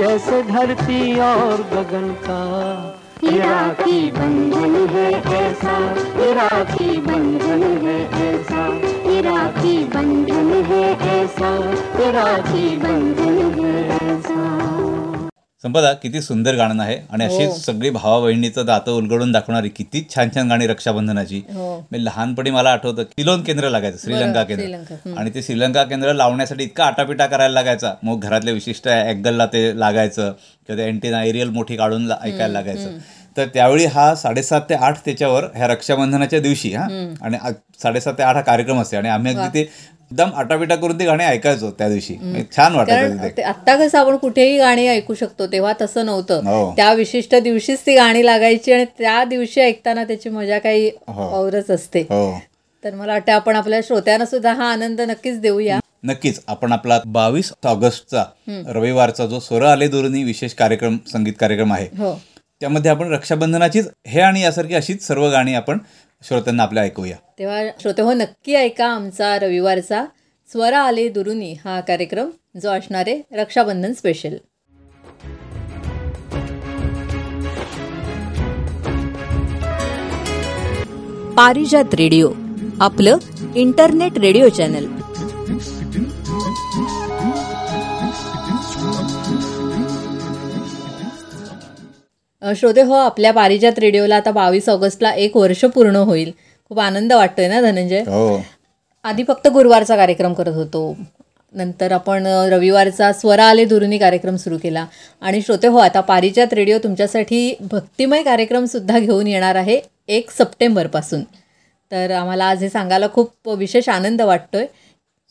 जैसे धरती और गगन का। इराकी बंधन है ऐसा राखी बंधन है ऐसा राखी बंधन है ऐसा राखी बंधन है ऐसा। संपदा किती सुंदर गाणं आहे. आणि अशी सगळी भावा बहिणीचं दातं उलगडून दाखवणारी किती छान छान गाणी रक्षाबंधनाची. मी लहानपणी मला आठवतं किलोन केंद्र लागायचं श्रीलंका केंद्र. आणि ते श्रीलंका केंद्र लावण्यासाठी इतका आटापिटा करायला लागायचा. मग घरातल्या विशिष्ट अँगलला ते लागायचं किंवा ते अँटीना एरियल मोठी काढून ऐकायला लागायचं. तर त्यावेळी हा साडेसात ते आठ त्याच्यावर ह्या रक्षाबंधनाच्या दिवशी हा. आणि साडेसात ते आठ हा कार्यक्रम असते. आणि आम्ही अगदी ते एकदम आटापिटा करून ते गाणे ऐकायचो त्या दिवशी. छान वाटायचं कारण ते. ते- आत्ता कसं आपण कुठेही गाणी ऐकू शकतो तेव्हा तसं हो. नव्हतं त्या विशिष्ट दिवशीच ती गाणी लागायची आणि त्या दिवशी ऐकताना त्याची मजा काही हो. औरच असते. हो. तर मला वाटतं आपण आपल्या श्रोत्यांना सुद्धा हा आनंद नक्कीच देऊया. नक्कीच. आपण आपला बावीस ऑगस्टचा रविवारचा जो स्वर आले दुरुनी विशेष कार्यक्रम संगीत कार्यक्रम आहे हो. त्यामध्ये आपण रक्षाबंधनाचीच हे आणि यासारखी अशीच सर्व गाणी आपण श्रोत्यांना आपल्या ऐकूया. तेव्हा श्रोते हो नक्की ऐका आमचा रविवारचा स्वर आले दुरुनी हा कार्यक्रम जो असणार आहे रक्षाबंधन स्पेशल पारिजात रेडिओ आपलं इंटरनेट रेडिओ चॅनल श्रोते हो आपल्या पारिजात रेडिओला आता बावीस ऑगस्टला एक वर्ष पूर्ण होईल. खूप आनंद वाटतोय ना धनंजय? हो. आधी फक्त गुरुवारचा कार्यक्रम करत होतो. नंतर आपण रविवारचा स्वरा आले दुरुनी कार्यक्रम सुरू केला. आणि श्रोते हो आता पारिजात रेडिओ तुमच्यासाठी भक्तिमय कार्यक्रमसुद्धा घेऊन येणार आहे एक सप्टेंबरपासून. तर आम्हाला आज हे सांगायला खूप विशेष आनंद वाटतोय.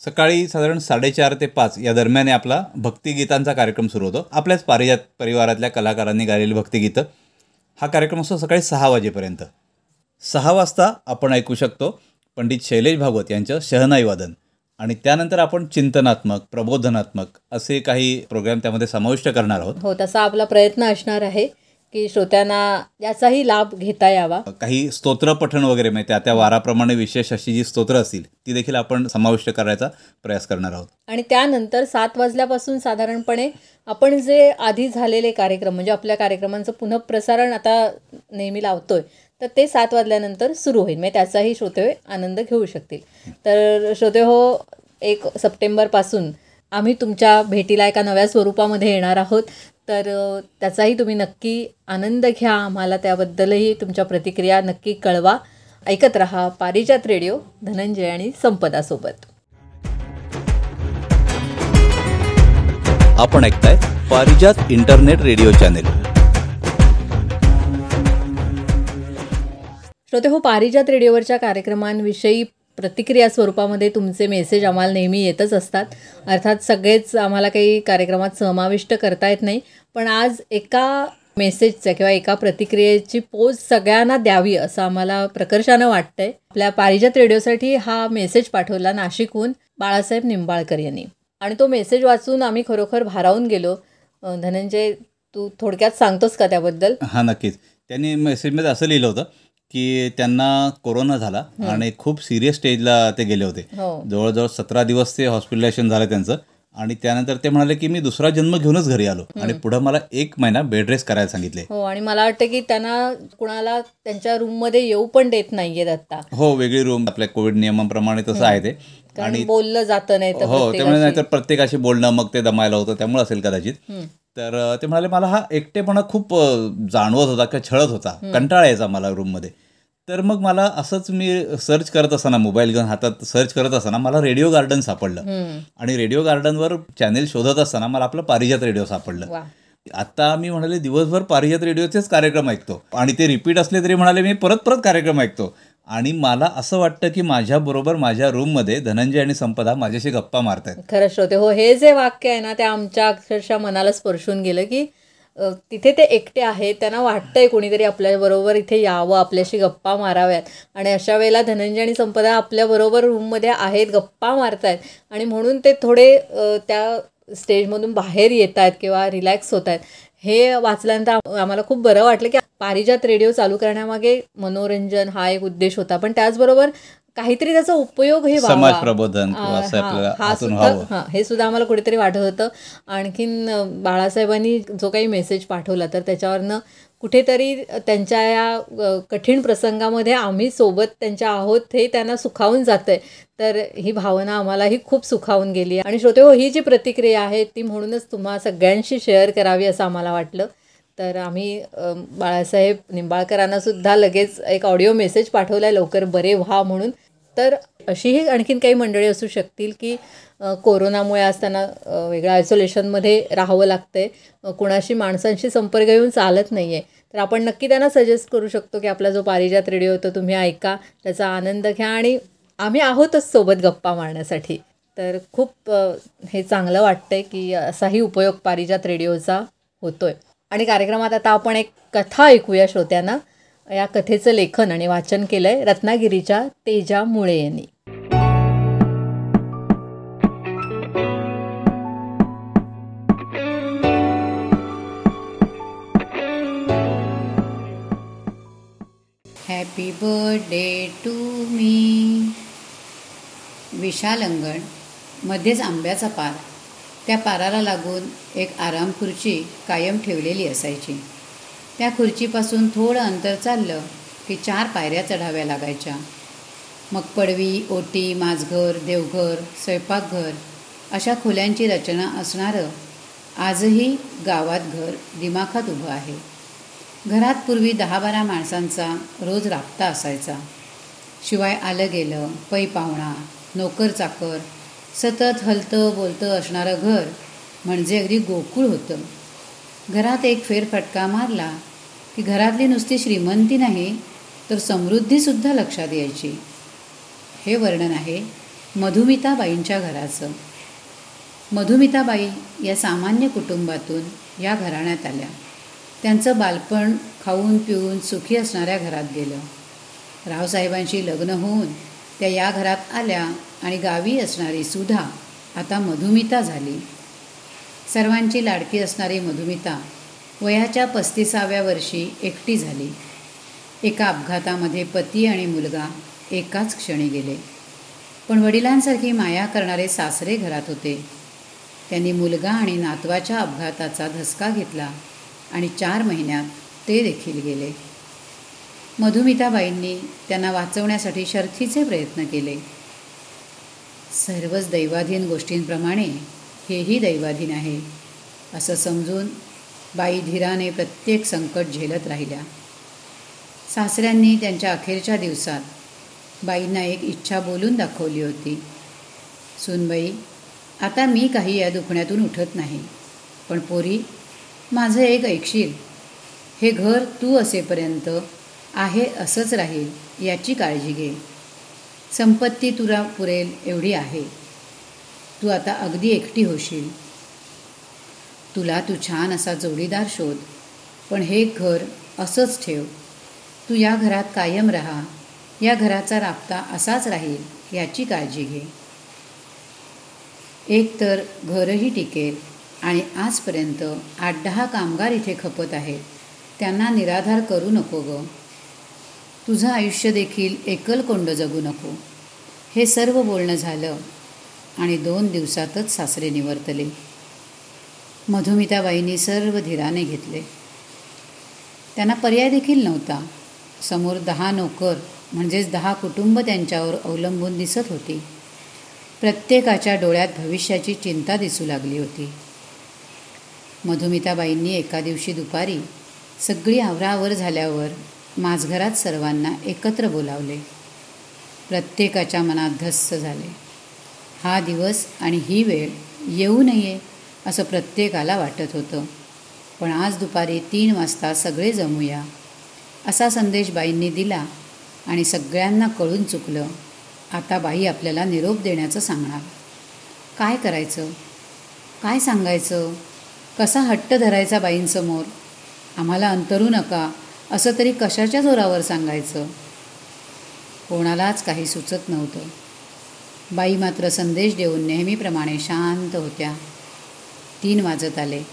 सकाळी साधारण साडेचार ते पाच या दरम्यान आपला भक्तिगीतांचा कार्यक्रम सुरू होतो. आपल्याच पारिजात परिवारातल्या कलाकारांनी गायलेली भक्तिगीतं हा कार्यक्रम असतो सकाळी सहा वाजेपर्यंत. सहा वाजता आपण ऐकू शकतो पंडित शैलेश भागवत यांचं शहनाई वादन. आणि त्यानंतर आपण चिंतनात्मक प्रबोधनात्मक असे काही प्रोग्राम त्यामध्ये समाविष्ट करणार आहोत. हो तसा आपला प्रयत्न असणार आहे. की श्रोत्यांना याचाही लाभ घेता यावा. काही स्तोत्र पठण वगैरे म्हणजे त्या त्या वाराप्रमाणे विशेष अशी जी स्तोत्र असतील ती देखील आपण समाविष्ट करायचा प्रयास करणार आहोत. आणि त्यानंतर सात वाजल्यापासून साधारणपणे आपण जे आधी झालेले कार्यक्रम म्हणजे आपल्या कार्यक्रमांचं पुनःप्रसारण आता नेहमी लावतोय तर ते सात वाजल्यानंतर सुरू होईल. म्हणजे त्याचाही श्रोते आनंद घेऊ शकतील. तर श्रोते हो एक सप्टेंबरपासून आम्ही तुमच्या भेटीला एका नव्या स्वरूपामध्ये येणार आहोत. तर त्याचाही तुम्ही नक्की आनंद घ्या. आम्हाला त्याबद्दलही तुमच्या प्रतिक्रिया नक्की कळवा. ऐकत रहा पारिजात रेडिओ धनंजय आणि संपदासोबत आपण ऐकताय पारिजात इंटरनेट रेडिओ चॅनेल. श्रोते हो पारिजात रेडिओवरच्या कार्यक्रमांविषयी प्रतिक्रिया स्वरूपामध्ये तुमचे मेसेज आम्हाला नेहमी येतच असतात. अर्थात सगळेच आम्हाला काही कार्यक्रमात समाविष्ट करता येत नाही. पण आज एका मेसेजचं किंवा एका प्रतिक्रियेची पोज सगळ्यांना द्यावी असं आम्हाला प्रकर्षानं वाटतंय. आपल्या पारिजात रेडिओसाठी हा मेसेज पाठवला नाशिकहून बाळासाहेब निंबाळकर यांनी. आणि तो मेसेज वाचून आम्ही खरोखर भारावून गेलो. धनंजय तू थोडक्यात सांगतोस का त्याबद्दल? हां नक्कीच. त्यांनी मेसेजमध्ये असं लिहिलं होतं की त्यांना कोरोना झाला आणि खूप सिरियस स्टेजला ते गेले होते. हो. जवळजवळ सतरा दिवस ते हॉस्पिटलायझेशन झालं त्यांचं. आणि त्यानंतर ते म्हणाले की मी दुसरा जन्म घेऊनच घरी आलो आणि पुढं मला एक महिना बेड रेस्ट करायला सांगितले. हो आणि मला वाटतं की त्यांना कुणाला त्यांच्या रूममध्ये येऊ पण देत नाहीयेत आता. हो वेगळी रूम आपल्या कोविड नियमाप्रमाणे तसं आहे ते. कारण बोललं जातं नाही हो त्यामुळे. नाहीतर प्रत्येकाशी बोलणं मग ते दमायला होतं त्यामुळे असेल कदाचित. तर ते म्हणाले मला हा एकटेपणा खूप जाणवत होता किंवा छळत होता कंटाळा यायचा मला रूममध्ये तर मग मला असंच मी सर्च करत असताना मोबाईल घेऊन हातात सर्च करत असताना मला रेडिओ गार्डन सापडलं. आणि रेडिओ गार्डनवर चॅनेल शोधत असताना मला आपलं पारिजात रेडिओ सापडलं. आता मी म्हणाले दिवसभर पारिजात रेडिओचेच कार्यक्रम ऐकतो. आणि ते रिपीट असले तरी म्हणाले मी परत परत कार्यक्रम ऐकतो. आणि मला असं वाटतं की माझ्याबरोबर माझ्या रूममध्ये धनंजय आणि संपदा माझ्याशी गप्पा मारतायत. खरं श्रोते हो हे जे वाक्य आहे ना ते आमच्या अक्षरशः मनाला स्पर्शून गेलं की तिथे ते एकटे आहेत त्यांना वाटतंय कोणीतरी आपल्याबरोबर इथे यावं आपल्याशी गप्पा माराव्यात. आणि अशा वेळेला धनंजय आणि संपदा आपल्याबरोबर रूममध्ये आहेत गप्पा मारतायत. आणि म्हणून ते थोडे त्या स्टेजमधून बाहेर येत आहेत किंवा रिलॅक्स होत आहेत हे वाचल्यानंतर आम- आम्हाला खूप बरं वाटलं की पारिजात रेडिओ चालू करण्यामागे मनोरंजन हा एक उद्देश होता पण त्याचबरोबर काहीतरी त्याचा उपयोग हे. समाज प्रबोधन हा, सुद्धा. हां हे आम्हाला कुठेतरी वाटत होतं आणखीन बाळासाहेबांनी जो काही मेसेज पाठवला तर त्याच्यावरनं कुठेतरी त्यांच्या या कठीण प्रसंगामध्ये आम्ही सोबत त्यांच्या आहोत हे त्यांना सुखावून जातं आहे तर ही भावना आम्हालाही खूप सुखावून गेली आहे. आणि श्रोते हो ही जी प्रतिक्रिया आहे ती म्हणूनच तुम्हा सगळ्यांशी शेअर करावी असं आम्हाला वाटलं. तर आम्ही बाळासाहेब निंबाळकरांनासुद्धा लगेच एक ऑडिओ मेसेज पाठवला आहे लवकर बरे व्हा म्हणून. तर अशीही आणखीन काही मंडळी असू शकतील की कोरोनामुळे आज त्यांना वेगळ्या आयसोलेशनमध्ये राहावं लागतंय. आहे कुणाशी माणसांशी संपर्क येऊन चालत नाही आहे तर आपण नक्की त्यांना सजेस्ट करू शकतो की आपला जो पारिजात रेडिओ होतो तुम्ही ऐका त्याचा आनंद घ्या आणि आम्ही आहोतच सोबत गप्पा मारण्यासाठी. तर खूप हे चांगलं वाटतं आहे की असाही उपयोग पारिजात रेडिओचा होतो आहे आणि कार्यक्रमात आता आपण एक कथा ऐकूया श्रोत्यांना. या कथेचं लेखन आणि वाचन केलं आहे रत्नागिरीच्या तेजा मुळे यांनी. बर्थडे टू मी विशालंगण मध्येच आंब्याचा पार. त्या पाराला लागून एक आराम खुर्ची कायम ठेवलेली असायची. त्या खुर्चीपासून थोडं अंतर चाललं की चार पायऱ्या चढाव्या लागायच्या. मग पडवी ओटी माझघर देवघर स्वयंपाकघर अशा खोल्यांची रचना असणारं आजही गावात घर दिमाखात उभं आहे. घरात पूर्वी दहा बारा माणसांचा रोज राबता असायचा. शिवाय आलं गेलं पै पाहुणा नोकर चाकर सतत हलतं बोलतं असणारं घर म्हणजे अगदी गोकुळ होतं. घरात एक फेरफटका मारला की घरातली नुसती श्रीमंती नाही तर समृद्धीसुद्धा लक्षात यायची. हे वर्णन आहे मधुमिताबाईंच्या घराचं. मधुमिताबाई या सामान्य कुटुंबातून या घराण्यात आल्या. त्यांचं बालपण खाऊन पिऊन सुखी असणाऱ्या घरात गेलं. रावसाहेबांशी लग्न होऊन त्या या घरात आल्या आणि गावी असणारी सुधा आता मधुमिता झाली. सर्वांची लाडकी असणारी मधुमिता वयाच्या पस्तीसाव्या वर्षी एकटी झाली. एका अपघातामध्ये पती आणि मुलगा एकाच क्षणी गेले. पण वडिलांसारखी माया करणारे सासरे घरात होते. त्यांनी मुलगा आणि नातवाच्या अपघाताचा धसका घेतला. आणि चार महिन्यात ते देखील गेले. मधुमिताबाईंनी त्यांना वाचवण्यासाठी शर्थीचे प्रयत्न केले. सर्वच दैवाधीन गोष्टींप्रमाणे हेही दैवाधीन आहे असं समजून बाई धीराने प्रत्येक संकट झेलत राहिल्या. सासऱ्यांनी त्यांच्या अखेरच्या दिवसात बाईंना एक इच्छा बोलून दाखवली होती. सुनबाई आता मी काही या दुखण्यातून उठत नाही पण पोरी माझं एक ऐकशील. हे घर तू असेपर्यंत आहे असंच राहील याची काळजी घे. संपत्ती तुला पुरेल एवढी आहे. तू आता अगदी एकटी होशील. तुला तू छान असा जोडीदार शोध पण हे घर असंच ठेव. तू या घरात कायम राहा. या घराचा राबता असाच राहील याची काळजी घे. एक तर घरही टिकेल आणि आजपर्यंत आठ दहा कामगार इथे खपत आहेत. त्यांना निराधार करू नको ग. तुझं आयुष्य देखील एकलकोंड जगू नको. हे सर्व बोलणं झालं आणि दोन दिवसातच सासरे निवर्तले. मधुमिताबाईंनी सर्व धीराने घेतले. त्यांना पर्याय देखील नव्हता. समोर दहा नोकर म्हणजेच दहा कुटुंब त्यांच्यावर अवलंबून दिसत होती. प्रत्येकाच्या डोळ्यात भविष्याची चिंता दिसू लागली होती. मधुमिताबाईंनी एका दिवशी दुपारी सगळी आवराआवर झाल्यावर माझघरात सर्वांना एकत्र बोलावले. प्रत्येकाच्या मनात धस्स झाले. हा दिवस आणि ही वेळ येऊ नये असं प्रत्येकाला वाटत होतं. पण आज दुपारी तीन वाजता सगळे जमूया असा संदेश बाईंनी दिला आणि सगळ्यांना कळून चुकलं. आता बाई आपल्याला निरोप देण्याचं सांगणार. काय करायचं? काय सांगायचं? कसा हट्ट धरायचा बाईंसमोर? आम्हाला अंतरू नका असं तरी कशाच्या जोरावर सांगायचं? कोणालाच काही सुचत नव्हतं. बाई मात्र संदेश देऊन नेहमीप्रमाणे शांत होत्या. तीन वाजत आले.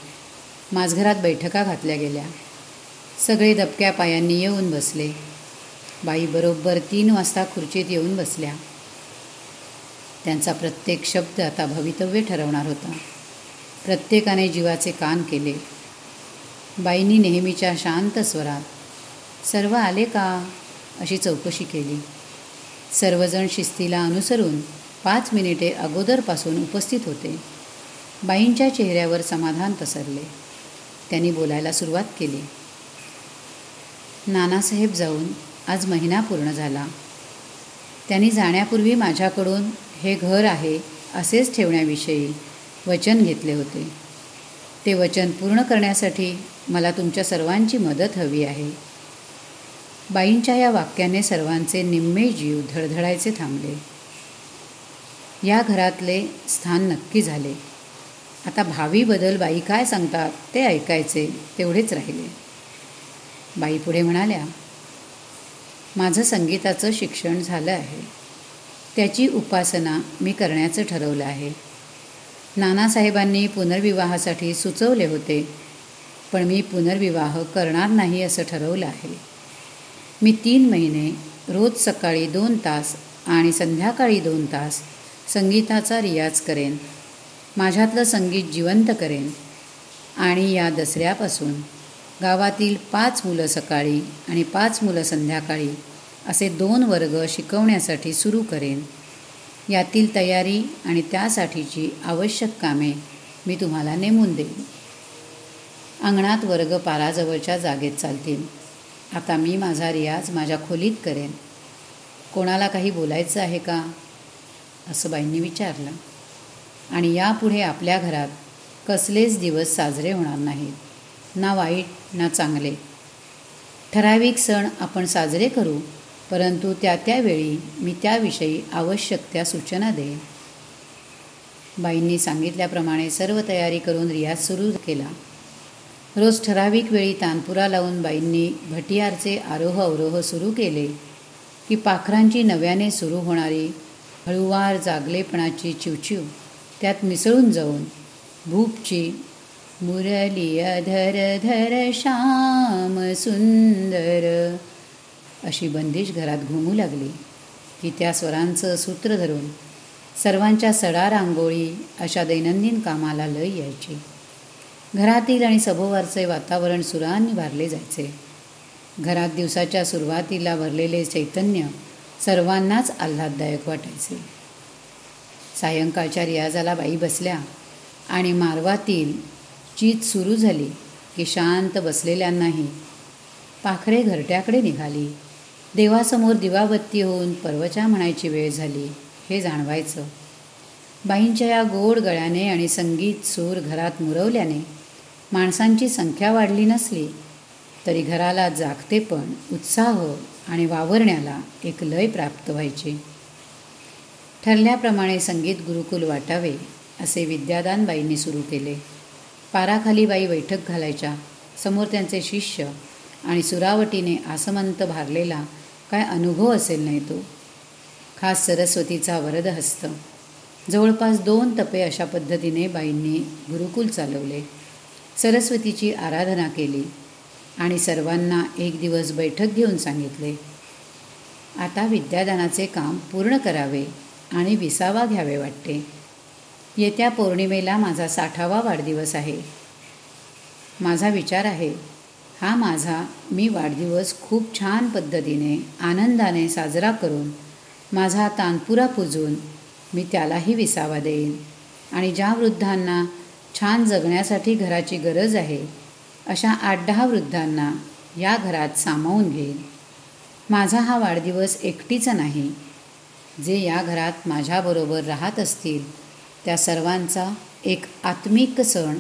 माझघरात बैठका घातल्या गेल्या. सगळे दबक्या पायांनी येऊन बसले. बाई बरोबर तीन वाजता खुर्चीत येऊन बसल्या. त्यांचा प्रत्येक शब्द आता भवितव्य ठरवणार होता. प्रत्येकाने जीवाचे कान केले. बाईंनी नेहमीच्या शांत स्वरात सर्व आले का? अशी चौकशी केली. सर्वजण शिस्तीला अनुसरून पाच मिनिटे अगोदरपासून उपस्थित होते. बाईंच्या चेहऱ्यावर समाधान पसरले. त्यांनी बोलायला सुरुवात केली. नानासाहेब जाऊन आज महिना पूर्ण झाला. त्यांनी जाण्यापूर्वी माझ्याकडून हे घर आहे असेच ठेवण्याविषयी वचन घेतले होते. ते वचन पूर्ण करण्यासाठी मला तुमच्या सर्वांची मदत हवी आहे. बाईंच्या या वाक्याने सर्वांचे निम्मे जीव धडधडायचे थांबले. या घरातले स्थान नक्की झाले. आता भावी बदल बाई काय सांगतात ते ऐकायचे तेवढेच राहिले. बाई पुढे म्हणाल्या माझं संगीताचं शिक्षण झालं आहे. त्याची उपासना मी करण्याचं ठरवलं आहे. नानासाहेबांनी पुनर्विवाहासाठी सुचवले होते पण मी पुनर्विवाह करणार नाही असं ठरवलं आहे. मी तीन महिने रोज सकाळी दोन तास आणि संध्याकाळी दोन तास संगीताचा रियाज करेन माझ्यातलं संगीत जिवंत करेन आणि या दसऱ्यापासून गावातील पाच मुलं सकाळी आणि पाच मुलं संध्याकाळी असे दोन वर्ग शिकवण्यासाठी सुरू करेन. यातील तयारी आणि त्यासाठीची आवश्यक कामे मी तुम्हाला नेमून देईन. अंगणात वर्ग पाराजवळच्या जागेत चालतील. आता मी माझा रियाज माझ्या खोलीत करेन. कोणाला काही बोलायचं आहे का? असं बाईंनी विचारलं. आणि यापुढे आपल्या घरात कसलेच दिवस साजरे होणार नाहीत. ना वाईट ना चांगले. ठराविक सण आपण साजरे करू परंतु त्या त्यावेळी मी त्याविषयी आवश्यक त्या सूचना देईन बाईंनी सांगितल्याप्रमाणे सर्व तयारी करून रियाज सुरू केला. रोज ठराविक वेळी तानपुरा लावून बाईंनी भटियारचे आरोह अवरोह सुरू केले की पाखरांची नव्याने सुरू होणारी हळुवार जागलेपणाची चिवचिव त्यात मिसळून जाऊन भूपची मुरली अधर धर श्याम सुंदर अशी बंदिश घरात घुमू लागली की त्या स्वरांचं सूत्र धरून सर्वांच्या सडा रांगोळी अशा दैनंदिन कामाला लय यायची. घरातील आणि सभोवारचे वातावरण सुरांनी भारले जायचे. घरात दिवसाच्या सुरुवातीला भरलेले चैतन्य सर्वांनाच आल्हाददायक वाटायचे. सायंकाळच्या रियाजाला बाई बसल्या आणि मारवातील चीत सुरू झाली की शांत बसलेल्यांनाही पाखरे घरट्याकडे निघाली. देवासमोर दिवाबत्ती होऊन पर्वचा म्हणायची वेळ झाली. हे जाणवायचं. बाईंच्या या गोड गळ्याने आणि संगीत सूर घरात मुरवल्याने माणसांची संख्या वाढली नसली तरी घराला जागते पण उत्साह आणि वावरण्याला एक लय प्राप्त व्हायचे. ठरल्याप्रमाणे संगीत गुरुकुल वाटावे असे विद्यादानबाईंनी सुरू केले. पाराखाली बाई बैठक घालायच्या. समोर त्यांचे शिष्य आणि सुरावटीने आसमंत भारलेला काय अनुभव असेल नाही तो? खास सरस्वतीचा वरद हस्त जवळपास दोन तपे अशा पद्धतीने बाईंनी गुरुकुल चालवले. सरस्वतीची आराधना केली आणि सर्वांना एक दिवस बैठक घेऊन सांगितले आता विद्यादानाचे काम पूर्ण करावे आणि विसावा घ्यावे वाटते. येत्या पौर्णिमेला माझा साठावा वाढदिवस आहे. माझा विचार आहे हा माझा मी वाढदिवस खूप छान पद्धतीने आनंदाने साजरा करून माझा तानपुरा पुजून मी त्यालाही विसावा देईन. आणि ज्या वृद्धांना छान जगण्यासाठी घराची गरज आहे अशा आठ दहा वृद्धांना या घरात सामावून घेईन. माझा हा वाढदिवस एकटीचा नाही. जे या घरात माझ्याबरोबर राहत असतील त्या सर्वांचा एक आत्मिक सण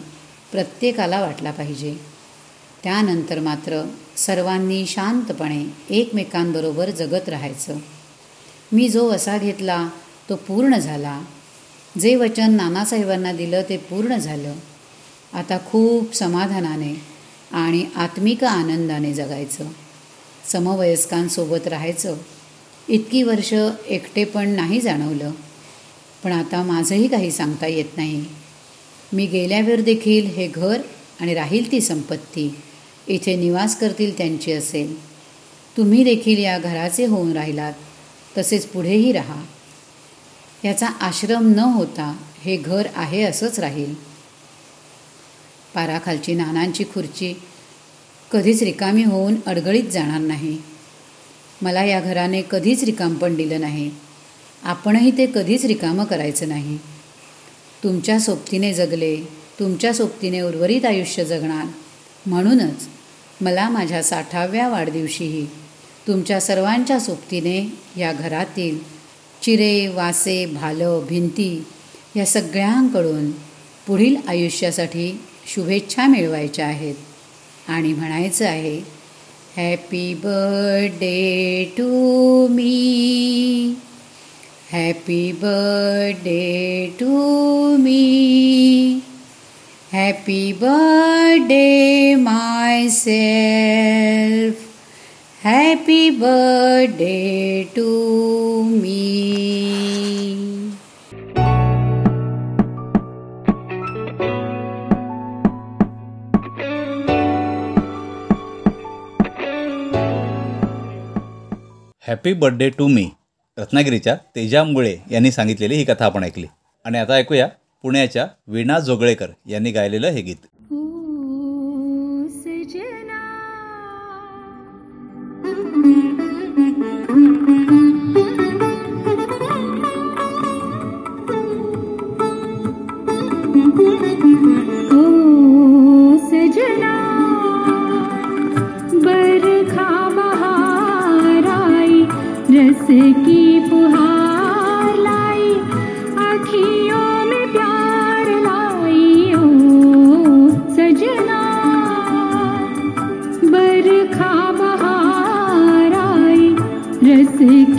प्रत्येकाला वाटला पाहिजे. त्यानंतर मात्र सर्वांनी शांतपणे एकमेकांबरोबर जगत राहायचं. मी जो वसा घेतला तो पूर्ण झाला. जे वचन नानासाहेबांना दिलं ते पूर्ण झालं. आता खूप समाधानाने आणि आत्मिक आनंदाने जगायचं. समवयस्कांसोबत राहायचं. इतकी वर्ष एकटेपण नाही जाणवलं. पण आता माझंही काही सांगता येत नाही. मी गेल्यावर देखील हे घर आणि राहील ती संपत्ती इथे निवास करतील त्यांची असेल तुम्ही देखील या घराचे होऊन राहिलात तसेच पुढेही राहा. याचा आश्रम न होता हे घर आहे असंच राहील. पाराखालची नानांची खुर्ची कधीच रिकामी होऊन अडगळीत जाणार नाही. मला या घराने कधीच रिकामपण दिलं नाही. आपणही ते कधीच रिकामं करायचं नाही. तुमच्या सोबतीने जगले तुमच्या सोबतीने उर्वरित आयुष्य जगणार म्हणूनच मला माझ्या साठाव्या वाढदिवशीही तुमच्या सर्वांच्या सोबतीने या घरातील चिरे वासे भालं भिंती या सगळ्यांकडून पुढील आयुष्यासाठी शुभेच्छा मिळवायच्या आहेत. आणि म्हणायचं आहे happy birthday to me happy birthday to me happy birthday myself happy birthday to me happy birthday to me रत्नागिरीच्या तेजा मुळे यांनी सांगितलेली ही कथा आपण ऐकली. आणि आता ऐकूया पुण्याच्या वीणा जोगळेकर यांनी गायलेलं हे गीत. बरखा बहार रस की फुहार रस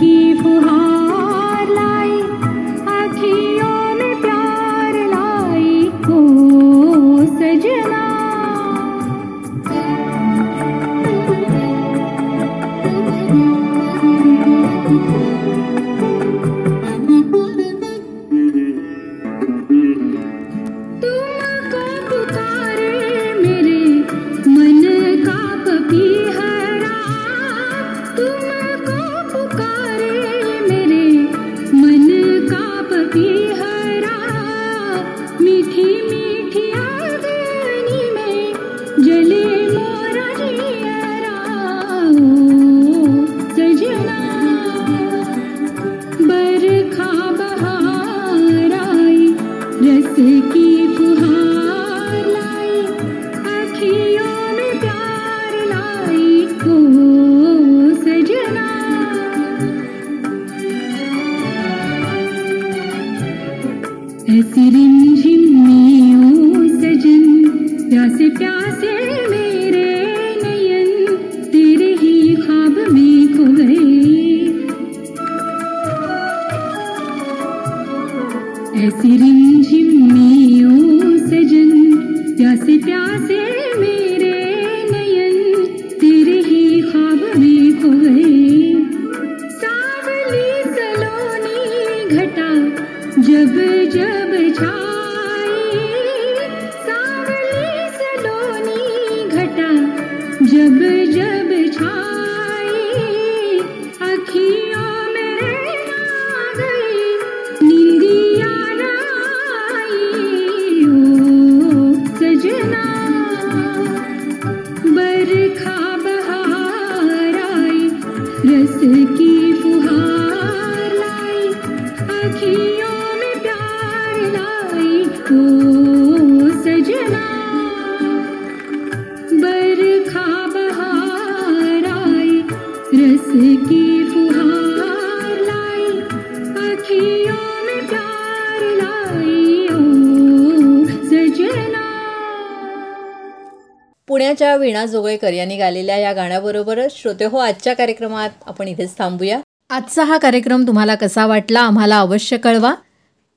गाण्याच्या वीणा जोगळेकर यांनी गायलेल्या या गाण्याबरोबरच श्रोते हो आजच्या कार्यक्रमात आपण इथेच थांबूया. आजचा हा कार्यक्रम तुम्हाला कसा वाटला आम्हाला अवश्य कळवा.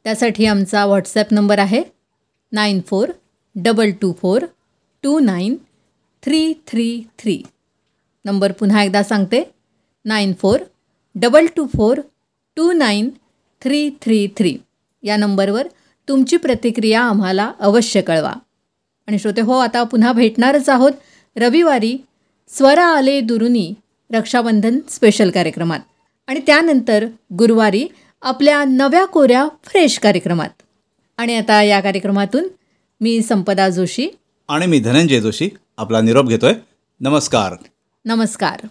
त्यासाठी आमचा व्हॉट्सॲप नंबर आहे nine four double two four two nine three three three. Number पुन्हा एकदा सांगते nine four double two four two nine three three three. या नंबरवर तुमची प्रतिक्रिया आम्हाला अवश्य कळवा. आणि श्रोते हो आता पुन्हा भेटणारच आहोत रविवारी स्वरा आले दुरुनी रक्षाबंधन स्पेशल कार्यक्रमात. आणि त्यानंतर गुरुवारी आपल्या नव्या कोऱ्या फ्रेश कार्यक्रमात. आणि आता या कार्यक्रमातून मी संपदा जोशी आणि मी धनंजय जोशी आपला निरोप घेतोय. नमस्कार. नमस्कार.